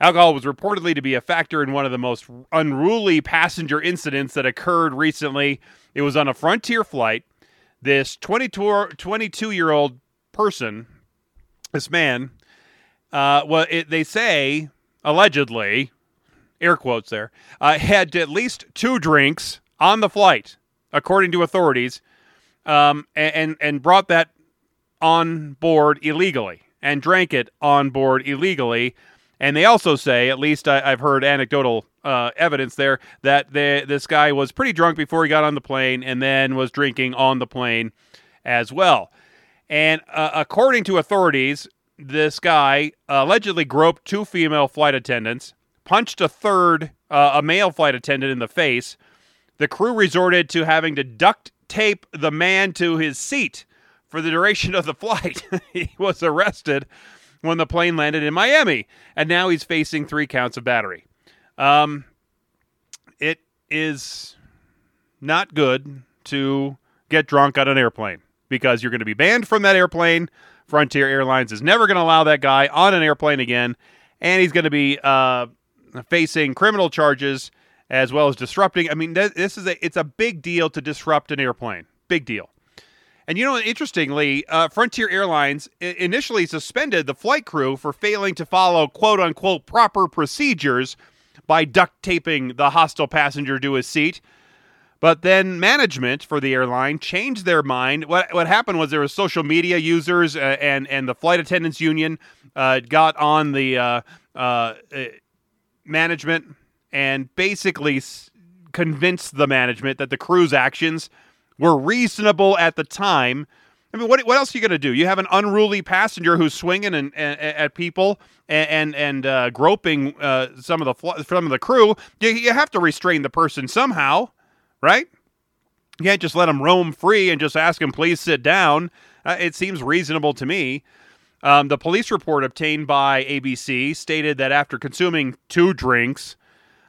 Alcohol was reportedly to be a factor in one of the most unruly passenger incidents that occurred recently. It was on a Frontier flight. This 22 year old person, this man, uh, well, it, they say allegedly, air quotes there, uh, had at least two drinks on the flight, according to authorities, um, and and brought that on board illegally and drank it on board illegally. And they also say, at least I, have heard anecdotal uh, evidence there, that the, this guy was pretty drunk before he got on the plane and then was drinking on the plane as well. And uh, according to authorities, this guy allegedly groped two female flight attendants, punched a third, uh, a male flight attendant, in the face. The crew resorted to having to duct tape the man to his seat for the duration of the flight. he was arrested when the plane landed in Miami, and now he's facing three counts of battery. Um, it is not good to get drunk on an airplane because you're going to be banned from that airplane Frontier Airlines is never going to allow that guy on an airplane again, and he's going to be uh, facing criminal charges as well as disrupting. I mean, this is a it's a big deal to disrupt an airplane, big deal. And you know, interestingly, uh, Frontier Airlines initially suspended the flight crew for failing to follow "quote unquote" proper procedures by duct taping the hostile passenger to his seat. But then management for the airline changed their mind. What what happened was there were social media users uh, and and the flight attendants union uh, got on the uh, uh management and basically convinced the management that the crew's actions were reasonable at the time. I mean, what, what else are you going to do? You have an unruly passenger who's swinging and, and at people and and, and uh, groping uh, some of the fl- some of the crew. You, you have to restrain the person somehow right? You can't just let them roam free and just ask them, please sit down. Uh, it seems reasonable to me. Um, the police report obtained by ABC stated that after consuming two drinks,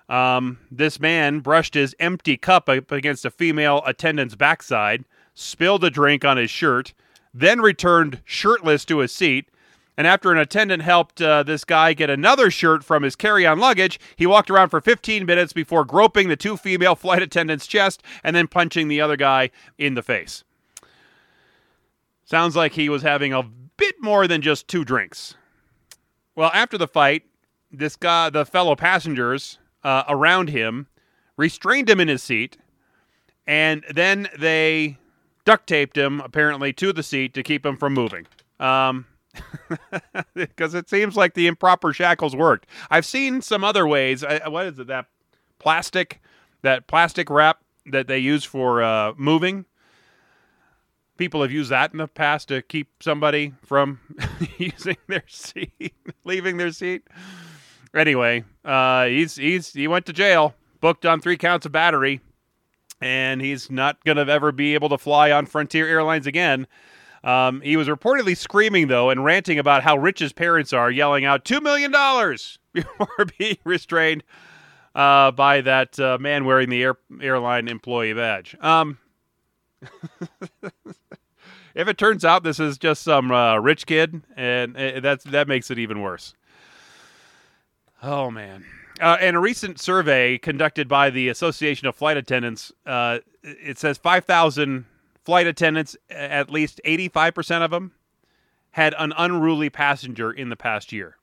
um, this man brushed his empty cup up against a female attendant's backside, spilled a drink on his shirt, then returned shirtless to his seat, and after an attendant helped uh, this guy get another shirt from his carry on luggage, he walked around for 15 minutes before groping the two female flight attendants' chest and then punching the other guy in the face. Sounds like he was having a bit more than just two drinks. Well, after the fight, this guy, the fellow passengers uh, around him, restrained him in his seat, and then they duct taped him apparently to the seat to keep him from moving. Um, because it seems like the improper shackles worked. I've seen some other ways. I, what is it? That plastic, that plastic wrap that they use for uh, moving. People have used that in the past to keep somebody from using their seat, leaving their seat. Anyway, uh, he's he's he went to jail, booked on three counts of battery, and he's not gonna ever be able to fly on Frontier Airlines again. Um, he was reportedly screaming, though, and ranting about how rich his parents are, yelling out $2 million before being restrained uh, by that uh, man wearing the air- airline employee badge. Um, if it turns out this is just some uh, rich kid, and uh, that's that makes it even worse. Oh man. Uh, in a recent survey conducted by the Association of Flight Attendants, uh, it says 5,000 flight attendants, at least 85% of them, had an unruly passenger in the past year.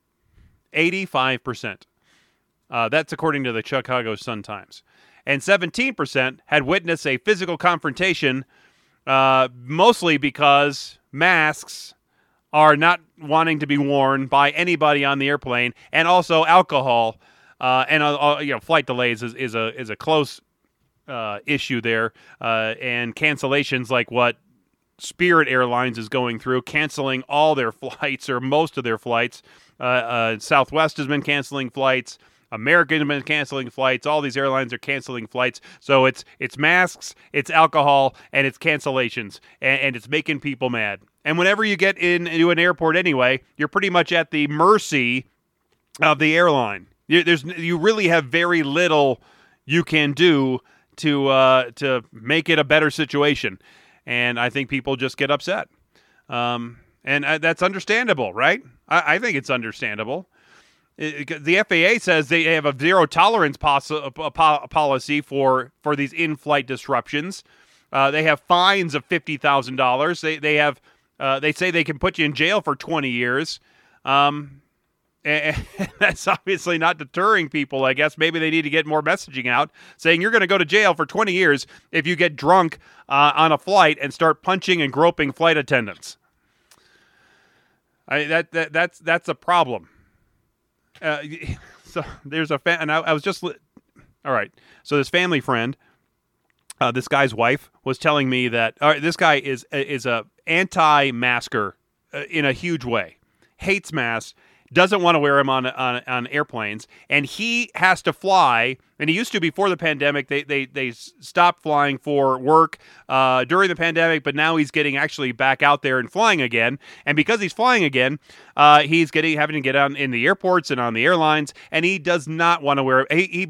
85%. Uh, that's according to the Chicago Sun Times. And 17% had witnessed a physical confrontation, uh, mostly because masks are not wanting to be worn by anybody on the airplane, and also alcohol uh, and uh, uh, you know flight delays is, is a is a close uh, issue there, uh, and cancellations like what Spirit Airlines is going through, canceling all their flights or most of their flights. Uh, Southwest has been canceling flights. American has been canceling flights. All these airlines are canceling flights. So it's it's masks, it's alcohol, and it's cancellations, and, and it's making people mad. And whenever you get in, into an airport anyway, you're pretty much at the mercy of the airline. You, there's you really have very little you can do to uh, to make it a better situation, and I think people just get upset, um, and uh, that's understandable, right? I, I think it's understandable. The FAA says they have a zero tolerance pos- policy for for these in-flight disruptions. Uh, they have fines of fifty thousand dollars. They they have uh, they say they can put you in jail for 20 years. Um, and that's obviously not deterring people. I guess maybe they need to get more messaging out saying you're going to go to jail for 20 years if you get drunk uh, on a flight and start punching and groping flight attendants. I, that, that that's that's a problem. Uh, so there's a fan, and I, I was just li- all right. So this family friend uh, this guy's wife was telling me that this guy is is a anti-masker uh, in a huge way, hates masks, doesn't want to wear them on, on on airplanes, and he has to fly. And he used to before the pandemic. They they they stopped flying for work uh, during the pandemic, but now he's getting actually back out there and flying again. And because he's flying again, uh, he's getting having to get on in the airports and on the airlines, and he does not want to wear. He, he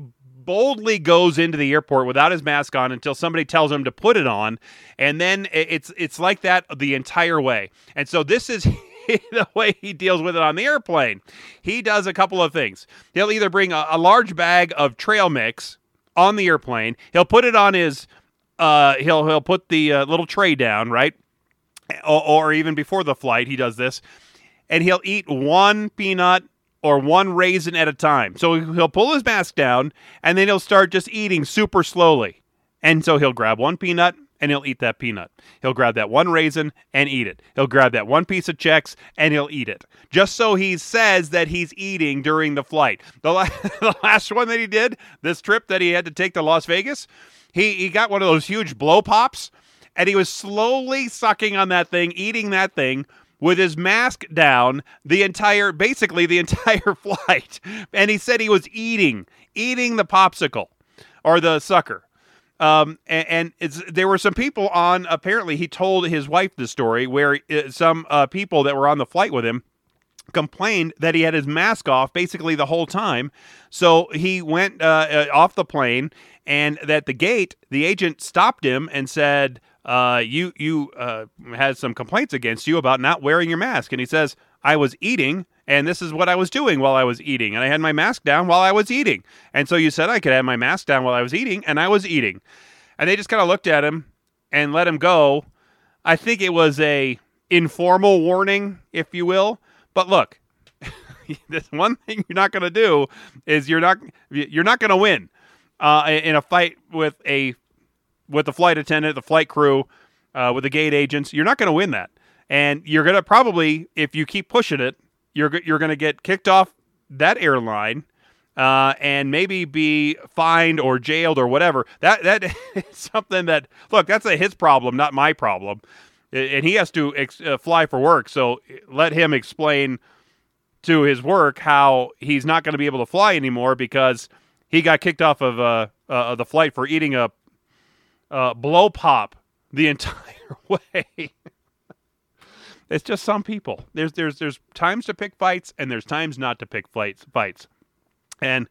boldly goes into the airport without his mask on until somebody tells him to put it on, and then it's it's like that the entire way. And so this is the way he deals with it on the airplane. He does a couple of things. He'll either bring a, a large bag of trail mix on the airplane. He'll put it on his. Uh, he'll he'll put the uh, little tray down right, or, or even before the flight he does this, and he'll eat one peanut or one raisin at a time. So he'll pull his mask down and then he'll start just eating super slowly. And so he'll grab one peanut and he'll eat that peanut. He'll grab that one raisin and eat it. He'll grab that one piece of Chex and he'll eat it. Just so he says that he's eating during the flight. The, la- the last one that he did, this trip that he had to take to Las Vegas, he, he got one of those huge blow pops and he was slowly sucking on that thing, eating that thing with his mask down the entire basically the entire flight and he said he was eating eating the popsicle or the sucker um, and, and there were some people on apparently he told his wife the story where uh, some uh, people that were on the flight with him complained that he had his mask off basically the whole time. So he went uh, uh off the plane and at the gate the agent stopped him and said uh, you you uh, had some complaints against you about not wearing your mask, and he says I was eating, and this is what I was doing while I was eating, and I had my mask down while I was eating, and so you said I could have my mask down while I was eating, and I was eating, and they just kind of looked at him and let him go. I think it was a informal warning, if you will, but look. this one thing you're not going to do is you're not you're not going to win uh, in a fight with a with the flight attendant, the flight crew, uh, with the gate agents. You're not going to win that, and you're to probably, if you keep pushing it, you're you're to get kicked off that airline. Uh, and maybe be fined or jailed or whatever. That that is something that look. That's a his problem, not my problem. And he has to ex- uh, fly for work. So let him explain to his work how he's not going to be able to fly anymore because he got kicked off of uh, uh, the flight for eating a blow pop the entire way. It's just some people. There's there's there's times to pick fights and there's times not to pick fights fights. And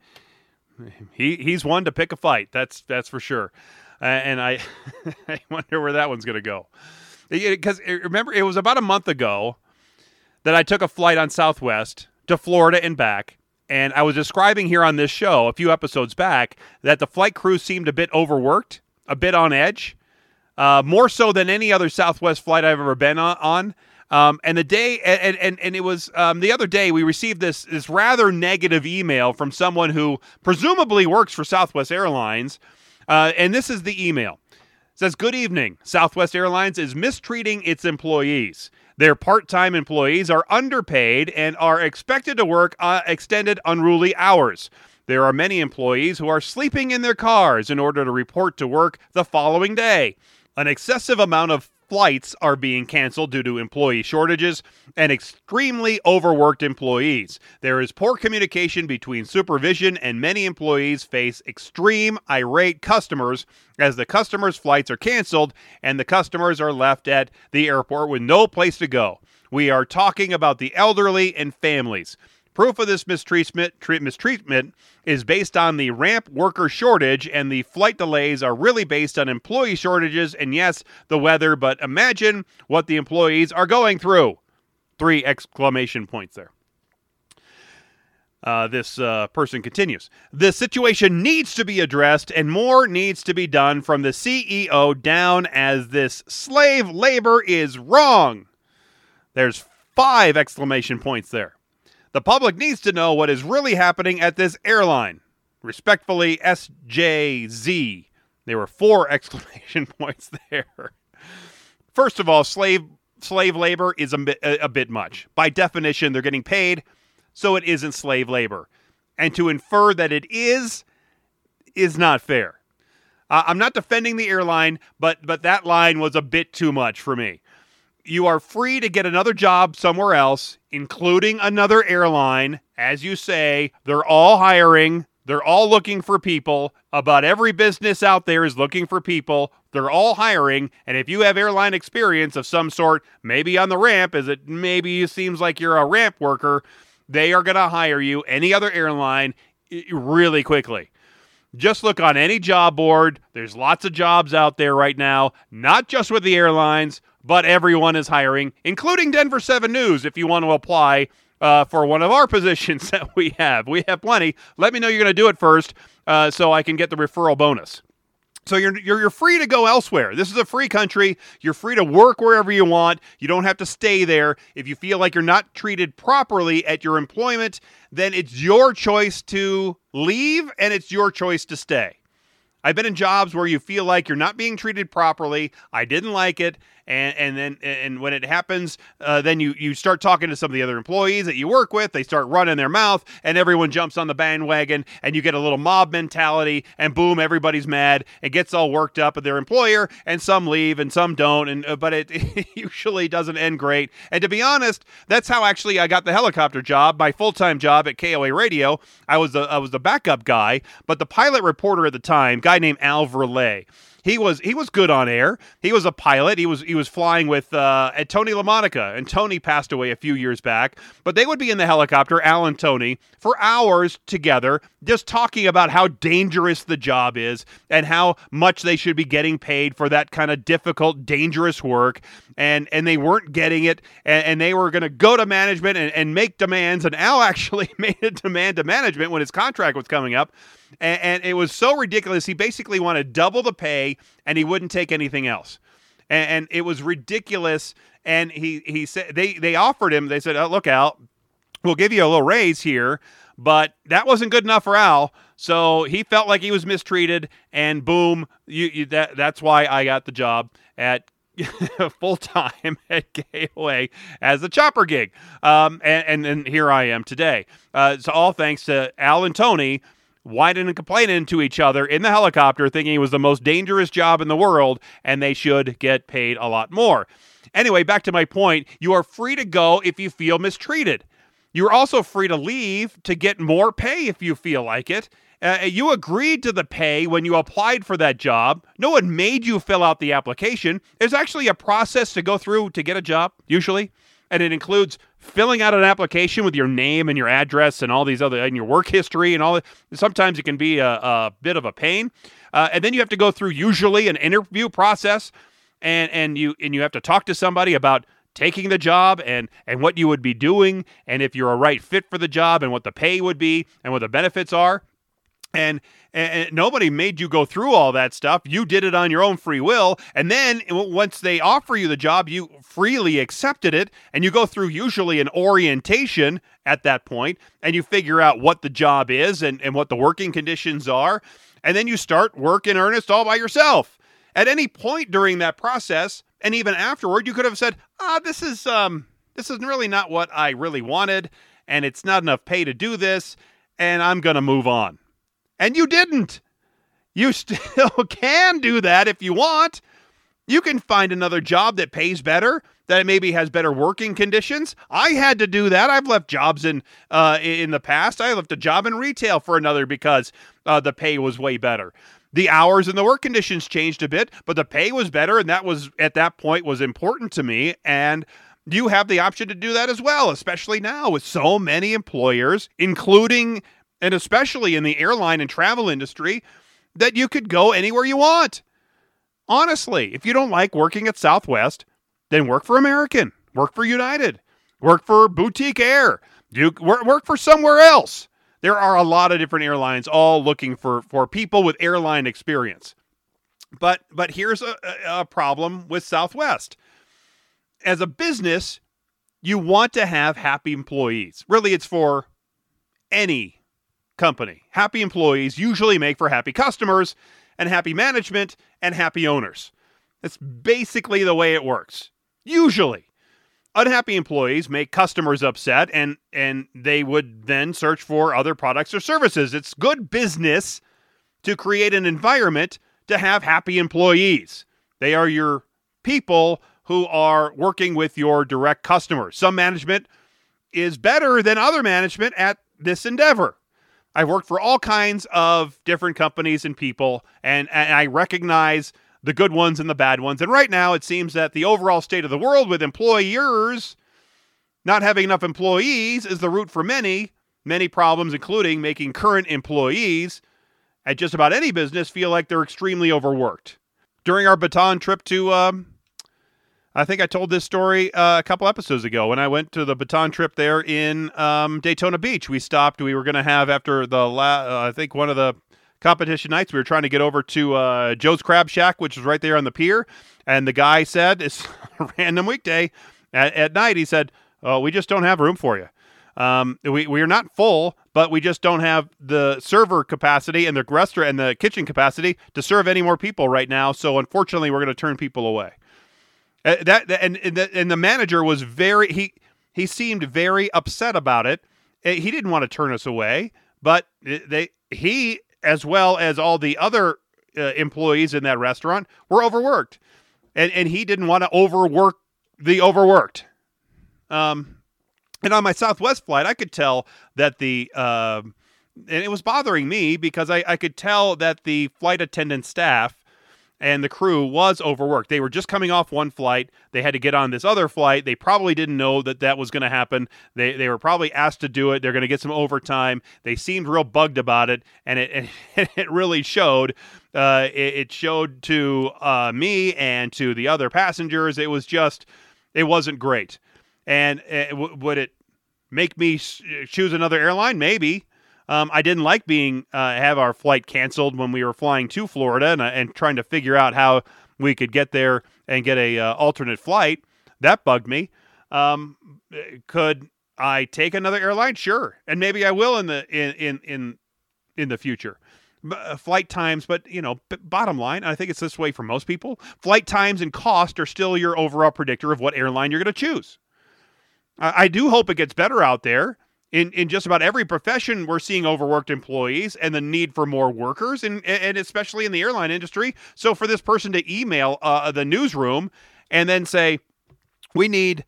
he he's one to pick a fight. That's that's for sure. Uh, and I I wonder where that one's going to go. Because remember, it was about a month ago that I took a flight on Southwest to Florida and back, And I was describing here on this show a few episodes back that the flight crew seemed a bit overworked, a bit on edge, uh, more so than any other Southwest flight I've ever been on. Um, and the day, and and, and it was um, the other day we received this this rather negative email from someone who presumably works for Southwest Airlines, uh, and this is the email. It says, "Good evening. Southwest Airlines is mistreating its employees. Their part-time employees are underpaid and are expected to work uh, extended unruly hours." There are many employees who are sleeping in their cars in order to report to work the following day. An excessive amount of flights are being canceled due to employee shortages and extremely overworked employees. There is poor communication between supervision, and many employees face extreme irate customers as the customers' flights are canceled and the customers are left at the airport with no place to go. We are talking about the elderly and families. Proof of this mistreatment, mistreatment is based on the ramp worker shortage, and the flight delays are really based on employee shortages and, yes, the weather. But imagine what the employees are going through. Three exclamation points there. Uh, this uh, person continues. The situation needs to be addressed, and more needs to be done from the CEO down, as this slave labor is wrong. There's five exclamation points there. The public needs to know what is really happening at this airline. Respectfully, SJZ. There were four exclamation points there. First of all, slave slave labor is a bit, a, a bit much. By definition, they're getting paid, so it isn't slave labor. And to infer that it is is not fair. Uh, I'm not defending the airline, but but that line was a bit too much for me you are free to get another job somewhere else, including another airline. As you say, they're all hiring, they're all looking for people. About every business out there is looking for people. They're all hiring. And if you have airline experience of some sort, maybe on the ramp, as it maybe seems like you're a ramp worker, they are going to hire you, any other airline, really quickly. Just look on any job board. There's lots of jobs out there right now, not just with the airlines, but everyone is hiring, including Denver 7 News if you want to apply uh, for one of our positions that we have. We have plenty. Let me know you're going to do it first uh, so I can get the referral bonus. So you're, you're you're free to go elsewhere. This is a free country. You're free to work wherever you want. You don't have to stay there. If you feel like you're not treated properly at your employment, then it's your choice to leave and it's your choice to stay. I've been in jobs where you feel like you're not being treated properly. I didn't like it and and then and when it happens, uh, then you you start talking to some of the other employees that you work with. They start running their mouth, and everyone jumps on the bandwagon, and you get a little mob mentality, and boom, everybody's mad and gets all worked up at their employer, and some leave and some don't, and uh, but it, it usually doesn't end great. And to be honest, that's how actually I got the helicopter job, my full time job at KOA Radio. I was the I was the backup guy, but the pilot reporter at the time, guy named Al Verlay he was he was good on air. He was a pilot. He was he was flying with uh, Tony LaMonica, and Tony passed away a few years back. But they would be in the helicopter, Al and Tony, for hours together, just talking about how dangerous the job is and how much they should be getting paid for that kind of difficult, dangerous work. And and they weren't getting it, and, and they were going to go to management and, and make demands. And Al actually made a demand to management when his contract was coming up and, and it was so ridiculous. He basically wanted double the pay, and he wouldn't take anything else. And, and it was ridiculous. And he he said they they offered him. They said, oh, "Look out, we'll give you a little raise here." But that wasn't good enough for Al, so he felt like he was mistreated, and boom, you, you that that's why I got the job at full time at KOA as a chopper gig. Um, and, and, and here I am today. Uh, so all thanks to Al and Tony whining and complaining to each other in the helicopter, thinking it was the most dangerous job in the world and they should get paid a lot more. Anyway, back to my point you are free to go if you feel mistreated. You're also free to leave to get more pay if you feel like it. Uh, you agreed to the pay when you applied for that job. No one made you fill out the application. There's actually a process to go through to get a job, usually and it includes filling out an application with your name and your address and all these other and your work history and all. That sometimes it can be a, a bit of a pain, uh, and then you have to go through usually an interview process, and and you and you have to talk to somebody about taking the job and and what you would be doing and if you're a right fit for the job and what the pay would be and what the benefits are and, and, nobody made you go through all that stuff. You did it on your own free will. And then once they offer you the job, you freely accepted it. And you go through usually an orientation at that point, and you figure out what the job is and, and what the working conditions are. And then you start work in earnest all by yourself. At any point during that process, and even afterward, you could have said, "Ah, this is um, this is really not what I really wanted, and it's not enough pay to do this, and I'm to move on." And you didn't. You still can do that if you want. You can find another job that pays better, that maybe has better working conditions. I had to do that. I've left jobs in uh, in the past. I left a job in retail for another because uh, the pay was way better. The hours and the work conditions changed a bit, but the pay was better, and that was at that point was important to me. And you have the option to do that as well, especially now with so many employers, including and especially in the airline and travel industry, that you could go anywhere you want. Honestly, if you don't like working at Southwest, then work for American, work for United, work for Boutique Air, you work, for somewhere else. There are a lot of different airlines all looking for for people with airline experience. But but here's a, a problem with Southwest. As a business, you want to have happy employees. Really, it's for any company. Happy employees usually make for happy customers and happy management and happy owners. That's basically the way it works. Usually. Unhappy employees make customers upset and and they would then search for other products or services. It's good business to create an environment to have happy employees. They are your people who are working with your direct customers. Some management is better than other management at this endeavor. I've worked for all kinds of different companies and people, and, and I recognize the good ones and the bad ones. And right now, it seems that the overall state of the world with employers not having enough employees is the root for many, many problems, including making current employees at just about any business feel like they're extremely overworked. During our baton trip to um, I think I told this story uh, a couple episodes ago when I went to the baton trip there in um, Daytona Beach. We stopped. We were going to have after the la- uh, I think one of the competition nights. We were trying to get over to uh, Joe's Crab Shack, which is right there on the pier. And the guy said, "It's a random weekday at, at night." He said, "Oh, we just don't have room for you. Um, we we are not full, but we just don't have the server capacity and the restaurant and the kitchen capacity to serve any more people right now. So unfortunately, we're going to turn people away." Uh, that and and the, and the manager was very he he seemed very upset about it. Uh, he didn't want to turn us away, but they he as well as all the other uh, employees in that restaurant were overworked, and and he didn't want to overwork the overworked. Um, and on my Southwest flight, I could tell that the uh, and it was bothering me because I, I could tell that the flight attendant staff and the crew was overworked. They were just coming off one flight. They had to get on this other flight. They probably didn't know that that was going to happen. They, they were probably asked to do it. They're going to get some overtime. They seemed real bugged about it, and it, it really showed. Uh, it, it, showed to uh, me and to the other passengers. It was just, it wasn't great. And uh, w- would it make me choose another airline? Maybe. Um, I didn't like being uh, have our flight canceled when we were flying to Florida and, uh, and trying to figure out how we could get there and get a uh, alternate flight. That bugged me. Um, could I take another airline? Sure, and maybe I will in the in in in, in the future. Uh, flight times, but you know, b- bottom line, I think it's this way for most people. Flight times and cost are still your overall predictor of what airline you're going to choose. I, I do hope it gets better out there in, in just about every profession, we're seeing overworked employees and the need for more workers, and, and especially in the airline industry. So, for this person to email uh, the newsroom and then say, "We need,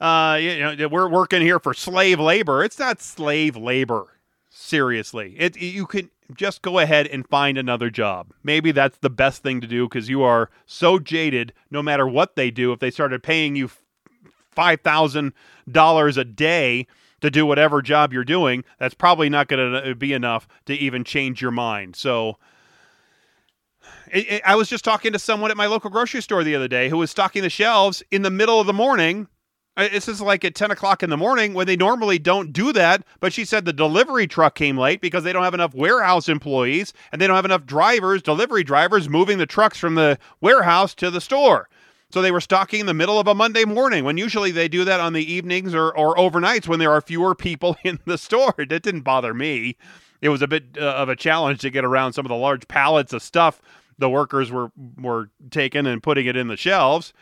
uh, you know, we're working here for slave labor," it's not slave labor. Seriously, it you can just go ahead and find another job. Maybe that's the best thing to do because you are so jaded. No matter what they do, if they started paying you five thousand dollars a day to do whatever job you're doing, that's probably not going to be enough to even change your mind. So It, it, I was just talking to someone at my local grocery store the other day who was stocking the shelves in the middle of the morning. This is like at 10 o'clock in the morning when they normally don't do that. But she said the delivery truck came late because they don't have enough warehouse employees and they don't have enough drivers, delivery drivers, moving the trucks from the warehouse to the store. So they were stocking in the middle of a Monday morning when usually they do that on the evenings or, or overnights when there are fewer people in the store. That didn't bother me. It was a bit uh, of a challenge to get around some of the large pallets of stuff the workers were were taking and putting it in the shelves.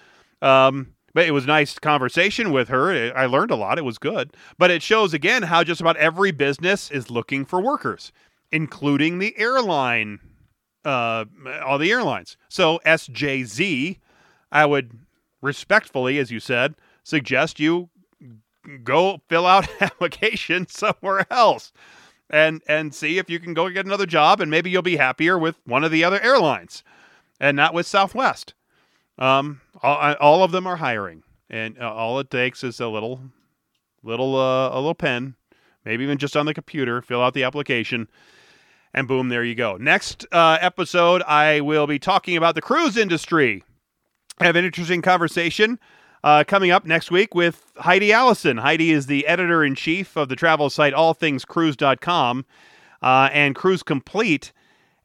Um, but it was nice conversation with her. I learned a lot. It was good. But it shows again how just about every business is looking for workers, including the airline, uh, all the airlines. So SJZ, I would respectfully, as you said, suggest you go fill out application somewhere else and and see if you can go get another job and maybe you'll be happier with one of the other airlines and not with Southwest. Um, all, all of them are hiring, and uh, all it takes is a little, little, uh, a little pen, maybe even just on the computer, fill out the application, and boom, there you go. Next uh, episode, I will be talking about the cruise industry. Have an interesting conversation uh, coming up next week with Heidi Allison. Heidi is the editor in chief of the travel site allthingscruise.com uh, and Cruise Complete.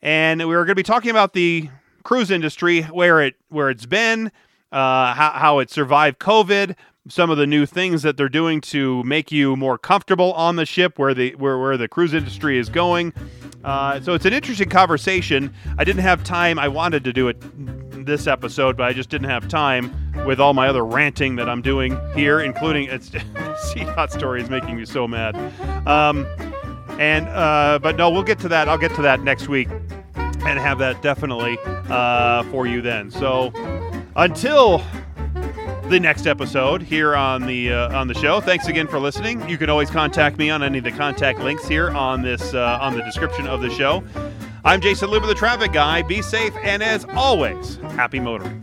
And we're going to be talking about the cruise industry, where it where it's been, uh, how, how it survived COVID, some of the new things that they're doing to make you more comfortable on the ship, where the where, where the cruise industry is going. Uh, so it's an interesting conversation. I didn't have time. I wanted to do it this episode, but I just didn't have time with all my other ranting that I'm doing here, including it's CDOT story is making me so mad. Um, and uh, but no, we'll get to that. I'll get to that next week and have that definitely uh, for you then. So until the next episode here on the uh, on the show. Thanks again for listening. You can always contact me on any of the contact links here on this uh, on the description of the show. I'm Jayson Luber, the traffic guy. Be safe and as always, happy motoring.